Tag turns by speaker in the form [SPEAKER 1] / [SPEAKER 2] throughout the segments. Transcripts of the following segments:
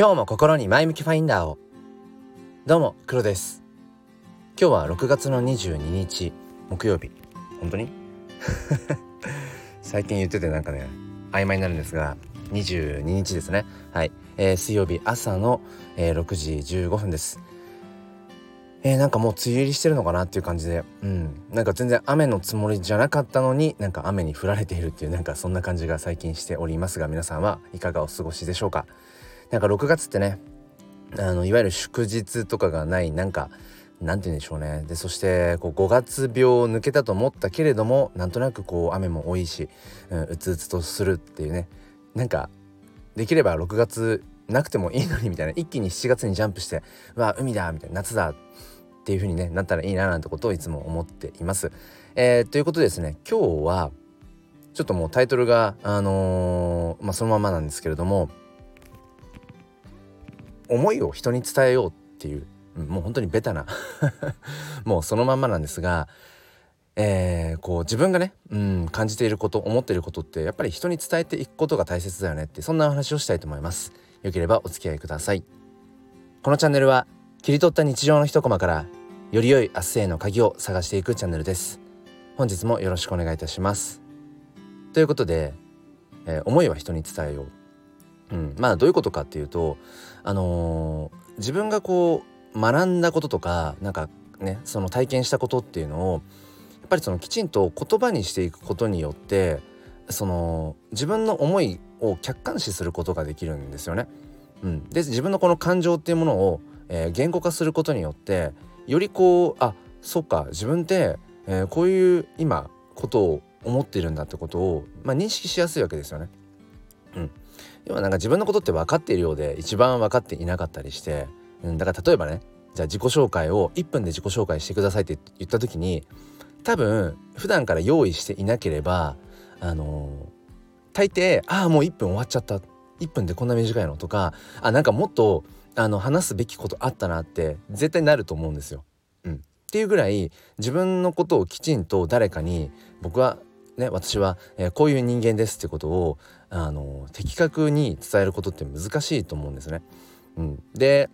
[SPEAKER 1] 今日も心に前向きファインダーを。どうも黒です。今日は6月の22日木曜日。本当に？最近言っててなんかね曖昧になるんですが22日ですね。はい、えー、水曜日朝の、えー、6時15分です。えー、なんかもう梅雨入りしてるのかなっていう感じで、うん、なんか全然雨のつもりじゃなかったのになんか雨に降られているっていうなんかそんな感じが最近しておりますが皆さんはいかがお過ごしでしょうか？なんか6月ってねあのいわゆる祝日とかがないなんかなんて言うんでしょうね。でそしてこう5月病を抜けたと思ったけれどもなんとなくこう雨も多いし、うん、うつうつとするっていうね。なんかできれば6月なくてもいいのにみたいな。一気に7月にジャンプして「わ海だ」みたいな「夏だ」っていう風にねなったらいいななんてことをいつも思っています。えー、ということでですね今日はちょっともうタイトルがあのー、まあ、そのままなんですけれども思いを人に伝えようっていう、うん、もう本当にベタな もうそのまんまなんですが、えー、こう自分がね、うん、感じていること思っていることってやっぱり人に伝えていくことが大切だよねってそんなお話をしたいと思います。よければお付き合いください。このチャンネルは切り取った日常の一コマからより良い明日への鍵を探していくチャンネルです本日もよろしくお願いいたしますということで、えー、思いは人に伝えよう、うん、まあどういうことかっていうとあのー、自分がこう学んだこととかなんかねその体験したことっていうのをやっぱりそのきちんと言葉にしていくことによってその自分の思いを客観視することができるんですよね。うん、で自分のこの感情っていうものをえー、言語化することによってよりこうあそっか自分って、えー、こういう今ことを思っているんだってことを、まあ、認識しやすいわけですよね。うん、要はなんか自分のことって分かっているようで一番分かっていなかったりして、うん、だから例えばねじゃあ自己紹介を1分で自己紹介してくださいって言った時に多分普段から用意していなければあのー、大抵ああもう1分終わっちゃった。1分でこんな短いの？とかあなんかもっとあの話すべきことあったなって絶対なると思うんですよ。うん、っていうぐらい自分のことをきちんと誰かに僕はね私は、えー、こういう人間ですってことをあの的確に伝えることって難しいと思うんですね。うん、で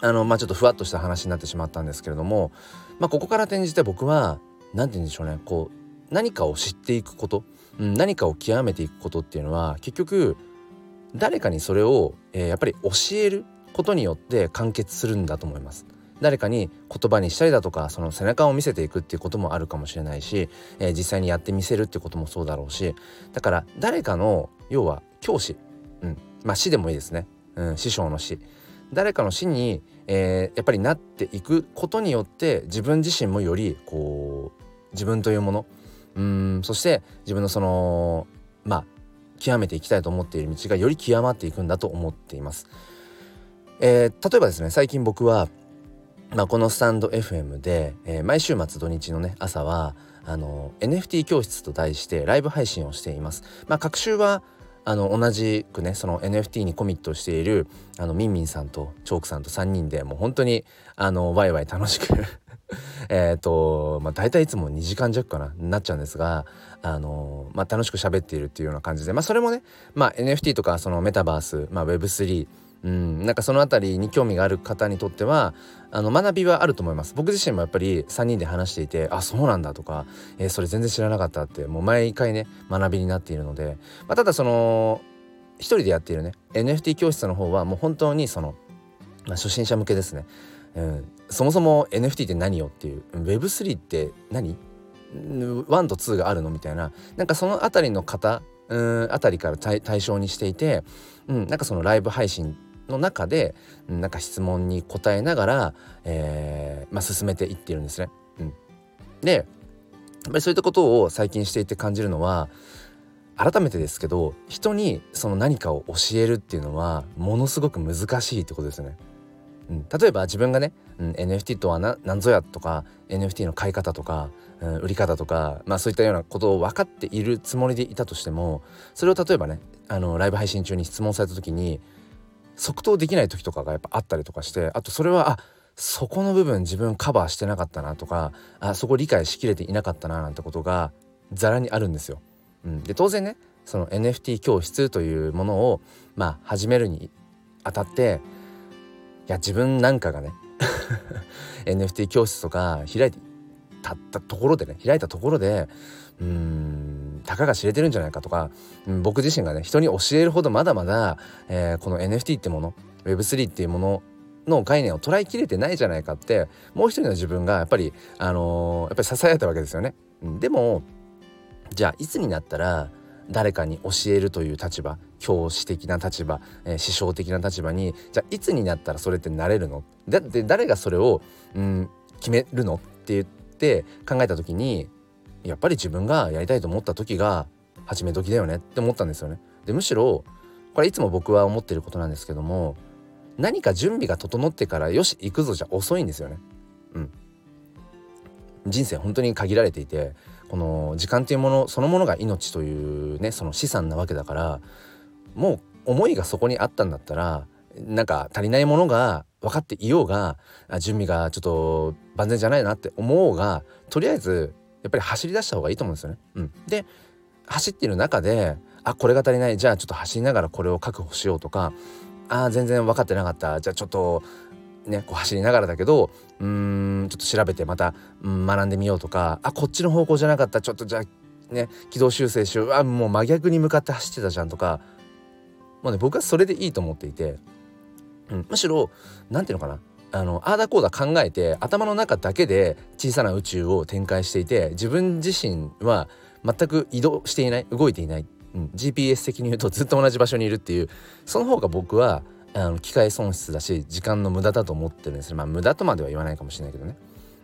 [SPEAKER 1] あのまあちょっとふわっとした話になってしまったんですけれども、まあ、ここから転じて僕は何て言うんでしょうねこう何かを知っていくこと、うん、何かを極めていくことっていうのは結局誰かにそれを、えー、やっぱり教えることによって完結するんだと思います。誰かに言葉にしたりだとかその背中を見せていくっていうこともあるかもしれないし、えー、実際にやってみせるっていうこともそうだろうしだから誰かの要は教師、うん、まあ師でもいいですね、うん、師匠の師誰かの師に、えー、やっぱりなっていくことによって自分自身もよりこう自分というもの。うん。そして自分のそのまあ極めていきたいと思っている道がより極まっていくんだと思っています。えー、例えばですね最近僕は、まあ、このスタンド FM で、えー、毎週末土日のね朝はあの NFT 教室と題してライブ配信をしています。まあ、各週はあの同じくねその NFT にコミットしているあのミンミンさんとチョークさんと3人でもう本当にあのワイワイ楽しく えっとまあ大体いつも2時間弱かなになっちゃうんですがあのまあ楽しく喋っているっていうような感じでまあそれもねまあ NFT とかそのメタバース、まあ、Web3 うん、なんかその辺りに興味がある方にとってはあの学びはあると思います。僕自身もやっぱり3人で話していてあそうなんだとか、えー、それ全然知らなかったってもう毎回ね学びになっているので、まあ、ただその一人でやっているね NFT 教室の方はもう本当にその、まあ、初心者向けですね、うん、そもそも NFT って何よっていう Web3 って何？1と2があるのみたいな。なんかその辺りの方うんあたりから対象にしていて、うん、なんかそのライブ配信の中でなんか質問に答えながら、えーまあ、進めていっているんですね。うん、でそういったことを最近していて感じるのは改めてですけど人にその何かを教えるっていうのはものすごく難しいってことですね。うん、例えば自分がね、うん、NFT とは何ぞやとか NFT の買い方とか、うん、売り方とか、まあ、そういったようなことを分かっているつもりでいたとしてもそれを例えばねあのライブ配信中に質問された時に即答できない時とかがやっぱあったりとかしてあとそれはあそこの部分自分カバーしてなかったなとかあそこ理解しきれていなかったななんてことがざらにあるんですよ。うん、で当然ねその NFT 教室というものをまあ始めるにあたっていや自分なんかがね NFT 教室とか開いたったところでね開いたところでうんたかが知れてるんじゃないかとか、うん、僕自身がね人に教えるほどまだまだ、えー、この NFT ってもの Web3 っていうものの概念を捉えきれてないじゃないかってもう一人の自分がやっぱりあのー、やっぱり支えたわけですよね。でもじゃあいつになったら誰かに教えるという立場教師的な立場、えー、師匠的な立場にじゃあいつになったらそれってなれるの？だって誰がそれを、うん、決めるの？って言って考えた時にやっぱり自分がやりたいと思った時が始め時だよねって思ったんですよね。でむしろこれいつも僕は思ってることなんですけども何か準備が整ってからよし行くぞじゃ遅いんですよね。うん、人生本当に限られていてこの時間っていうものそのものが命というねその資産なわけだからもう思いがそこにあったんだったらなんか足りないものが分かっていようが準備がちょっと万全じゃないなって思おうがとりあえずやっぱり走り出した方がいいと思うんですよね。うん、で走ってる中であこれが足りない。じゃあちょっと走りながらこれを確保しようとかあ全然分かってなかった。じゃあちょっとねこう走りながらだけどうんちょっと調べてまた、うん、学んでみようとかあこっちの方向じゃなかった。ちょっとじゃあね軌道修正しよう。あもう真逆に向かって走ってたじゃんとか。もうね僕はそれでいいと思っていて、うん、むしろ何て言うのかな。あのあーだこうだ考えて頭の中だけで小さな宇宙を展開していて自分自身は全く移動していない動いていない、うん、GPS 的に言うとずっと同じ場所にいるっていうその方が僕はあの機械損失だし時間の無駄だと思ってるんですまあ無駄とまでは言わないかもしれないけどね。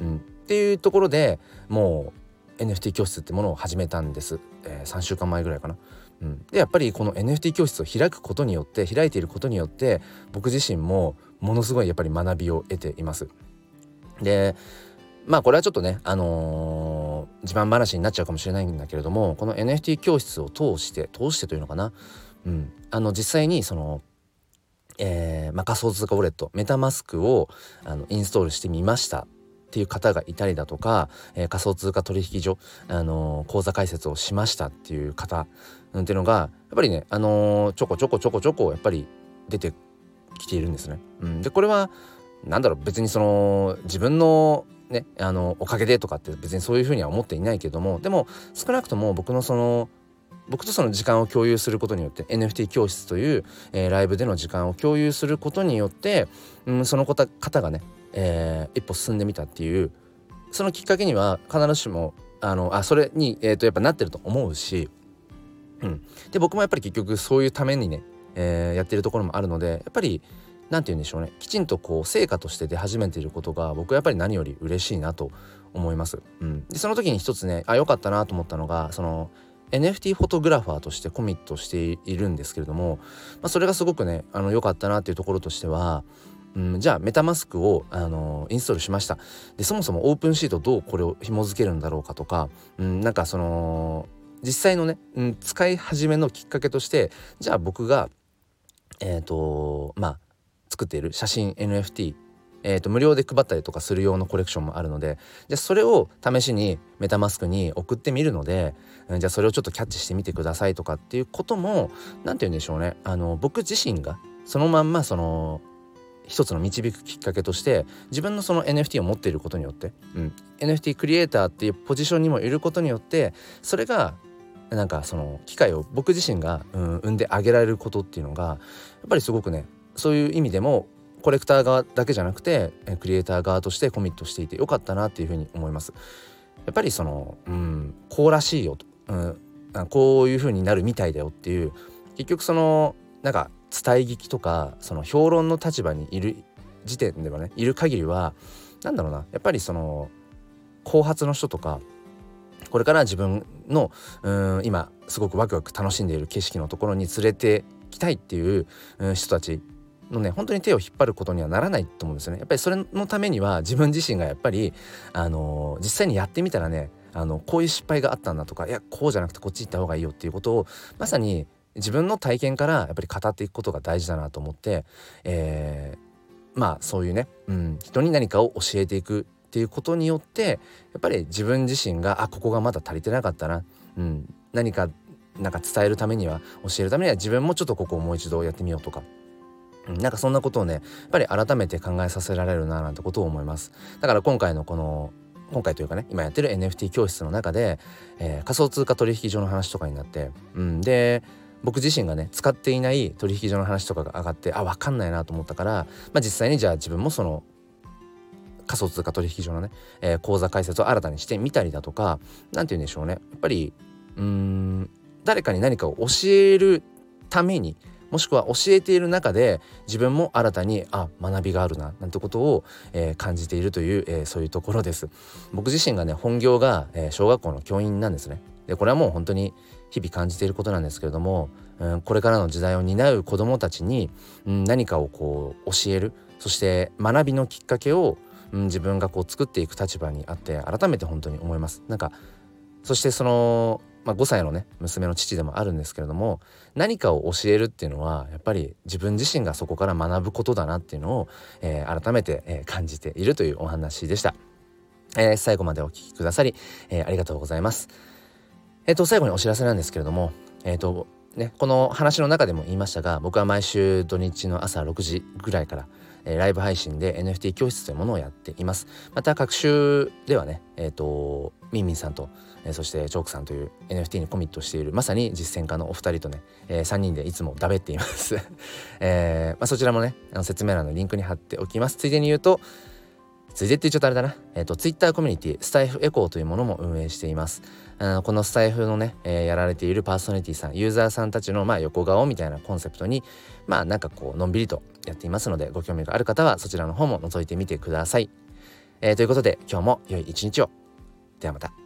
[SPEAKER 1] うん、っていうところでもう NFT 教室ってものを始めたんです、えー、3週間前ぐらいかな。うん、でやっぱりこの NFT 教室を開くことによって開いていることによって僕自身もものすごいやっぱり学びを得ています。でまあこれはちょっとねあのー、自慢話になっちゃうかもしれないんだけれどもこの NFT 教室を通して通してというのかな、うん、あの実際にその、えーまあ、仮想通貨ウォレットメタマスクをあのインストールしてみました。っていう方がいたりだとか、えー、仮想通貨取引所、あのー、口座開設をしましたっていう方、っていうのがやっぱりね、あのー、ちょこちょこちょこちょこやっぱり出てきているんですね。うん、でこれは何だろう別にその自分のねあのおかげでとかって別にそういうふうには思っていないけどもでも少なくとも僕のその僕とその時間を共有することによって NFT 教室という、えー、ライブでの時間を共有することによって、うん、その方がねえー、一歩進んでみたっていうそのきっかけには必ずしもあのあそれに、えーと、やっぱなってると思うし、うん、で僕もやっぱり結局そういうためにね、えー、やってるところもあるのでやっぱり何て言うんでしょうね。きちんとこう成果として出始めていることが僕はやっぱり何より嬉しいなと思います。うん、でその時に一つねあ良かったなと思ったのがその NFT フォトグラファーとしてコミットしているんですけれども、まあ、それがすごくねあの良かったなっていうところとしてはうん、じゃあメタマスクを、あのインストールしました。でそもそもオープンシートどうこれを紐付けるんだろうかとか、うん、なんかその実際のね、うん、使い始めのきっかけとしてじゃあ僕がえっ、ー、とまあ作っている写真 NFT えーと、無料で配ったりとかする用のコレクションもあるのでじゃあそれを試しにメタマスクに送ってみるので、うん、じゃあそれをちょっとキャッチしてみてくださいとかっていうことも何て言うんでしょうね。あの僕自身がそのまんまその一つの導くきっかけとして自分のその NFT を持っていることによって、うん、NFT クリエイターっていうポジションにもいることによってそれがなんかその機会を僕自身が、うん、生んであげられることっていうのがやっぱりすごくねそういう意味でもコレクター側だけじゃなくてクリエイター側としてコミットしていてよかったなっていうふうに思います。やっぱりその、うん、こうらしいよと、うん、こういうふうになるみたいだよっていう結局そのなんか伝え聞きとかその評論の立場にいる時点ではねいる限りは何だろうなやっぱりその後発の人とかこれから自分のうん今すごくワクワク楽しんでいる景色のところに連れてきたいっていう人たちのね本当に手を引っ張ることにはならないと思うんですよね。やっぱりそれのためには自分自身がやっぱりあの実際にやってみたらねあのこういう失敗があったんだとかいやこうじゃなくてこっち行った方がいいよっていうことをまさに自分の体験からやっぱり語っていくことが大事だなと思って、えー、まあそういうね、うん、人に何かを教えていくっていうことによってやっぱり自分自身があここがまだ足りてなかったな、うん、何かなんか伝えるためには教えるためには自分もちょっとここをもう一度やってみようとか、なんかそんなことをねやっぱり改めて考えさせられるななんてことを思います。だから今回のこの今回というかね今やってる NFT 教室の中で、えー、仮想通貨取引所の話とかになって、うん、で僕自身がね使っていない取引所の話とかが上がってあ分かんないなと思ったから、まあ、実際にじゃあ自分もその仮想通貨取引所のね、えー、口座開設を新たにしてみたりだとか何て言うんでしょうね。やっぱりうん誰かに何かを教えるためにもしくは教えている中で自分も新たにあ学びがあるななんてことを、えー、感じているという、えー、そういうところです。僕自身がね本業が、えー、小学校の教員なんですね。でこれはもう本当に日々感じていることなんですけれども、うん、これからの時代を担う子どもたちに、うん、何かをこう教える。そして学びのきっかけを、うん、自分がこう作っていく立場にあって改めて本当に思います。なんかそしてそのまあ、5歳のね娘の父でもあるんですけれども何かを教えるっていうのはやっぱり自分自身がそこから学ぶことだなっていうのを、えー、改めて、え、感じているというお話でした。えー、最後までお聴きくださり、えー、ありがとうございます。えっ、ー、と最後にお知らせなんですけれどもえっ、とねこの話の中でも言いましたが僕は毎週土日の朝6時ぐらいからえライブ配信で NFT 教室というものをやっています。また各週ではね、えっ、ー、と、ミンミンさんと、えー、そしてチョークさんという NFT にコミットしているまさに実践家のお二人とね、えー、3人でいつもだべっています。えーまあ、そちらもね、あの説明欄のリンクに貼っておきます。ついでに言うと、ついでって言っちゃったあれだな。えっ、と、Twitter コミュニティ、スタイフエコーというものも運営しています。あのこのスタイフのね、えー、やられているパーソナリティさん、ユーザーさんたちのまあ横顔みたいなコンセプトに、まあなんかこう、のんびりとやっていますので、ご興味がある方はそちらの方も覗いてみてください。えー、ということで、今日も良い一日を。ではまた。